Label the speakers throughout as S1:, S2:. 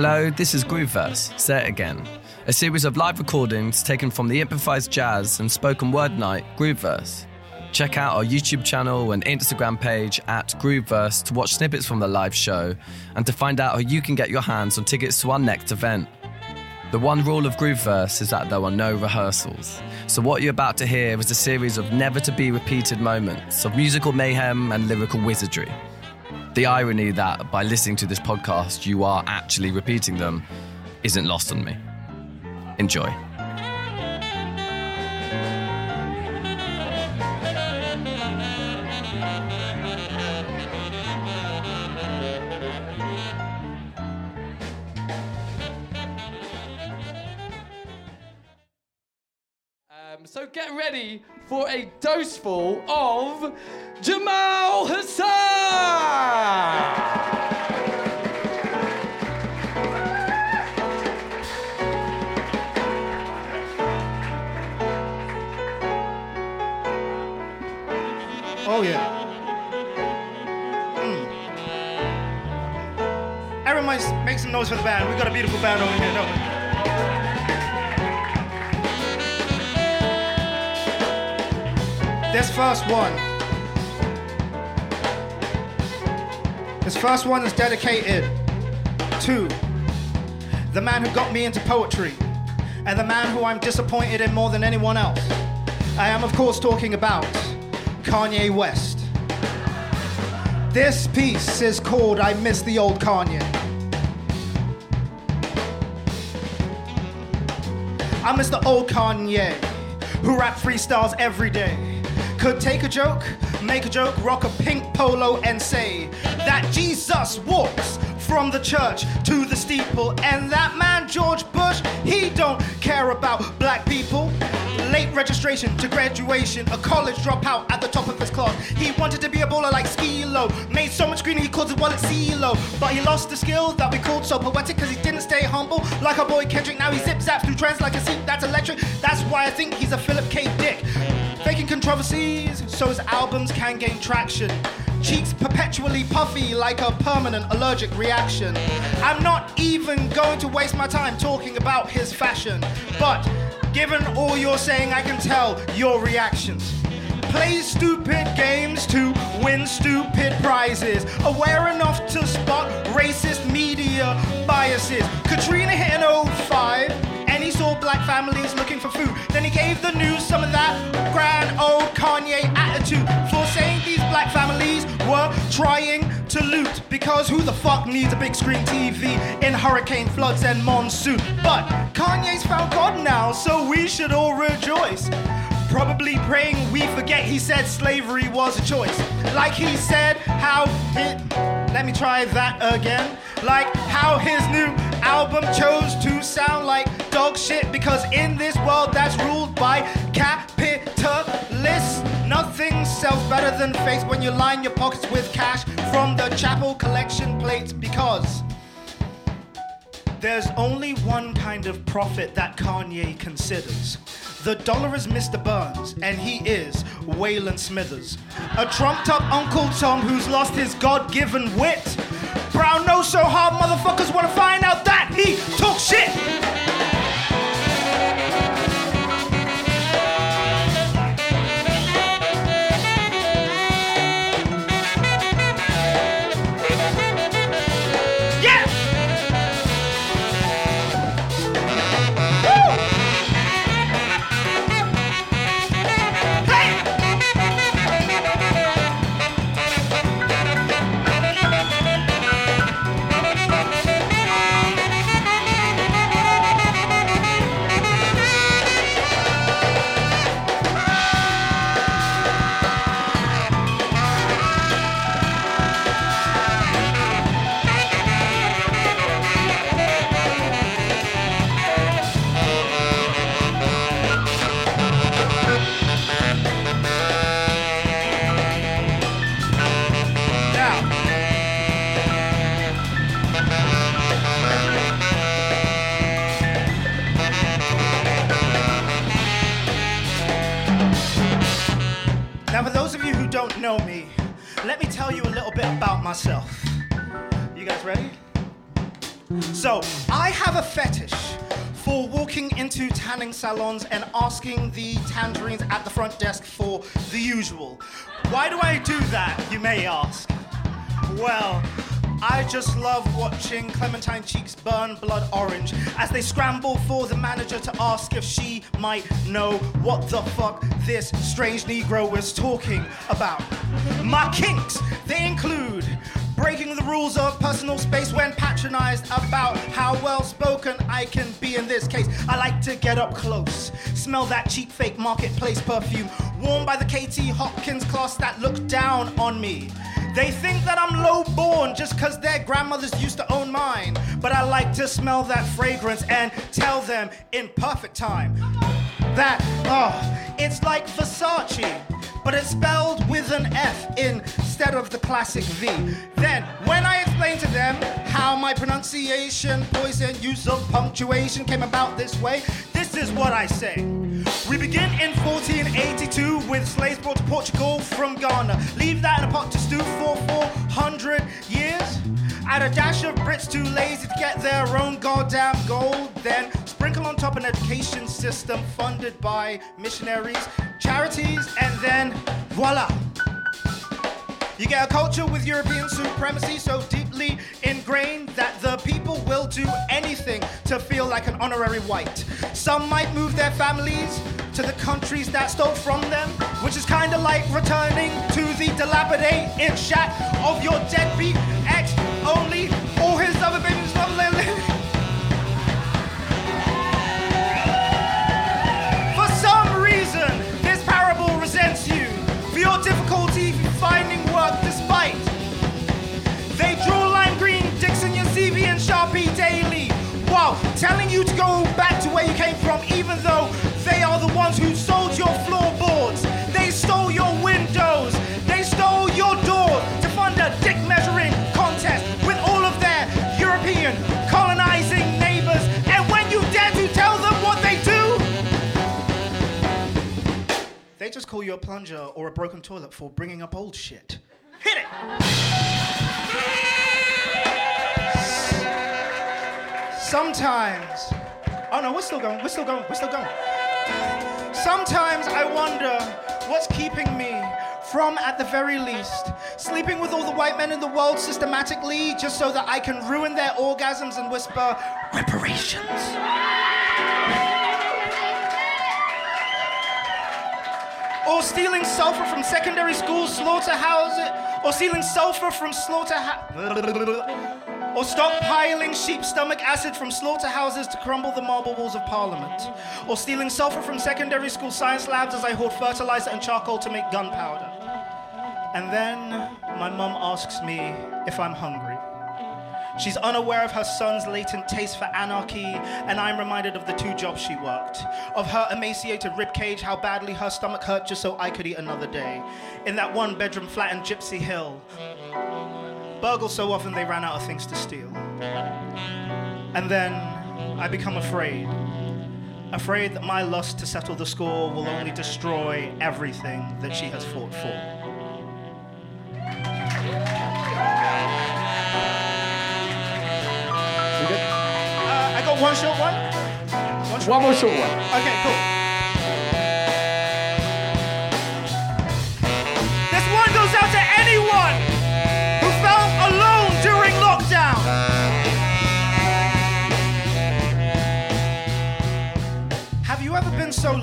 S1: Hello, this is Grooveverse, Say It Again, a series of live recordings taken from the improvised jazz and spoken word night Grooveverse. Check out our YouTube channel and Instagram page at Grooveverse to watch snippets from the live show and to find out how you can get your hands on tickets to our next event. The one rule of Grooveverse is that there are no rehearsals. So, what you're about to hear is a series of never to be repeated moments of musical mayhem and lyrical wizardry. The irony that by listening to this podcast you are actually repeating them isn't lost on me. Enjoy.
S2: Um, so get ready for a doseful of Jamal Hassan.
S3: Some noise for the band. We've got a beautiful band over here, don't we? This first one. This first one is dedicated to the man who got me into poetry and the man who I'm disappointed in more than anyone else. I am, of course, talking about Kanye West. This piece is called I Miss the Old Kanye. I miss the old Kanye who rap freestyles every day. Could take a joke, make a joke, rock a pink polo, and say that Jesus walks from the church to the steeple. And that man, George Bush, he don't care about black people. Late registration to graduation, a college dropout at the top of his class. He wanted to be a bowler like Skilo, made so much green he called his wallet CeeLo. But he lost the skill that we called so poetic because he didn't stay humble like our boy Kendrick. Now he zip zaps through trends like a seat that's electric. That's why I think he's a Philip K. Dick. Faking controversies so his albums can gain traction. Cheeks perpetually puffy like a permanent allergic reaction. I'm not even going to waste my time talking about his fashion, but given all you're saying, I can tell your reactions. Play stupid games to win stupid prizes. Aware enough to spot racist media biases. Katrina hit an 05 and he saw black families looking for food. Then he gave the news some of that grand old Kanye attitude black families were trying to loot. Because who the fuck needs a big screen TV in hurricane floods and monsoon? But Kanye's found God now, so we should all rejoice. Probably praying we forget he said slavery was a choice. Like he said how. Let me try that again. Like how his new album chose to sound like dog shit because in this world that's ruled by nothing than face when you line your pockets with cash from the chapel collection plates because. There's only one kind of profit that Kanye considers. The dollar is Mr. Burns, and he is Waylon Smithers. A trumped up Uncle Tom who's lost his God given wit. Brown nose so hard, motherfuckers wanna find out that he took shit. Know me, let me tell you a little bit about myself. You guys ready? So I have a fetish for walking into tanning salons and asking the tangerines at the front desk for the usual. Why do I do that, you may ask? Well, I just love watching Clementine cheeks burn blood orange as they scramble for the manager to ask if she might know what the fuck this strange Negro is talking about. My kinks, they include breaking the rules of personal space when patronized about how well spoken I can be in this case. I like to get up close, smell that cheap fake marketplace perfume, worn by the Katie Hopkins class that look down on me. They think that I'm low born just because their grandmothers used to own mine. But I like to smell that fragrance and tell them in perfect time that, oh, it's like Versace, but it's spelled with an F instead of the classic V. Then, when I explain to them how my pronunciation, voice, and use of punctuation came about this way, this is what I say. We begin in 1482 with slaves brought to Portugal from Ghana. Leave that in a pot to stew for 400 years. Add a dash of Brits too lazy to get their own goddamn gold. Then sprinkle on top an education system funded by missionaries, charities, and then voila. You get a culture with European supremacy so deeply ingrained that the people will do anything to feel like an honorary white. Some might move their families to the countries that stole from them, which is kind of like returning to the dilapidated shack of your deadbeat ex only all his other telling you to go back to where you came from, even though they are the ones who sold your floorboards. They stole your windows. They stole your door to fund a dick measuring contest with all of their European colonizing neighbors. And when you dare to tell them what they do, they just call you a plunger or a broken toilet for bringing up old shit. Hit it! Sometimes, oh no, we're still going, we're still going, we're still going. Sometimes I wonder what's keeping me from, at the very least, sleeping with all the white men in the world systematically just so that I can ruin their orgasms and whisper reparations. Or stealing sulfur from secondary school slaughterhouses, or stealing sulfur from slaughterhouse. Or stockpiling sheep stomach acid from slaughterhouses to crumble the marble walls of parliament. Or stealing sulfur from secondary school science labs as I hoard fertilizer and charcoal to make gunpowder. And then my mum asks me if I'm hungry. She's unaware of her son's latent taste for anarchy, and I'm reminded of the two jobs she worked. Of her emaciated ribcage, how badly her stomach hurt just so I could eat another day. In that one bedroom flat in Gypsy Hill. Burgled so often they ran out of things to steal. And then I become afraid. Afraid that my lust to settle the score will only destroy everything that she has fought for. Uh, I got one short one. One, short
S2: One more short one.
S3: Okay, cool.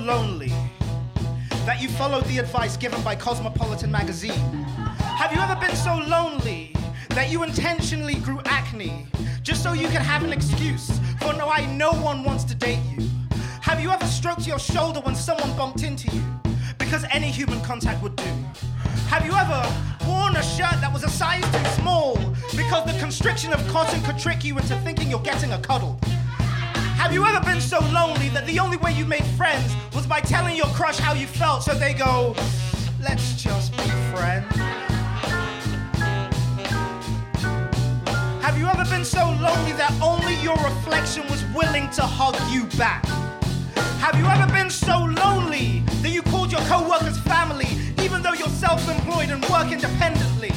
S3: Lonely that you followed the advice given by Cosmopolitan magazine? Have you ever been so lonely that you intentionally grew acne just so you could have an excuse for why no one wants to date you? Have you ever stroked your shoulder when someone bumped into you? Because any human contact would do. Have you ever worn a shirt that was a size too small because the constriction of cotton could trick you into thinking you're getting a cuddle? Have you ever been so lonely that the only way you made friends was by telling your crush how you felt so they go, let's just be friends? Have you ever been so lonely that only your reflection was willing to hug you back? Have you ever been so lonely that you called your co-workers family even though you're self-employed and work independently?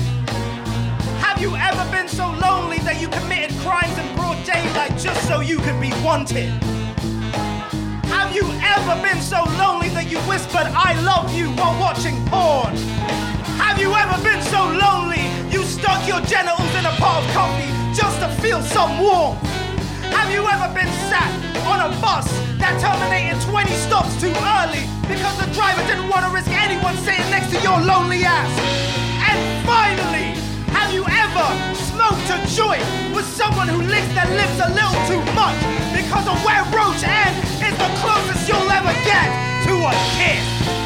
S3: Have you ever been so lonely that you committed crimes in broad daylight just so you could be wanted? Have you ever been so lonely that you whispered, I love you while watching porn? Have you ever been so lonely you stuck your genitals in a pot of coffee just to feel some warmth? Have you ever been sat on a bus that terminated 20 stops too early because the driver didn't want to risk anyone sitting next to your lonely ass? Joint with someone who licks their lips a little too much because a wet roach end is the closest you'll ever get to a kiss?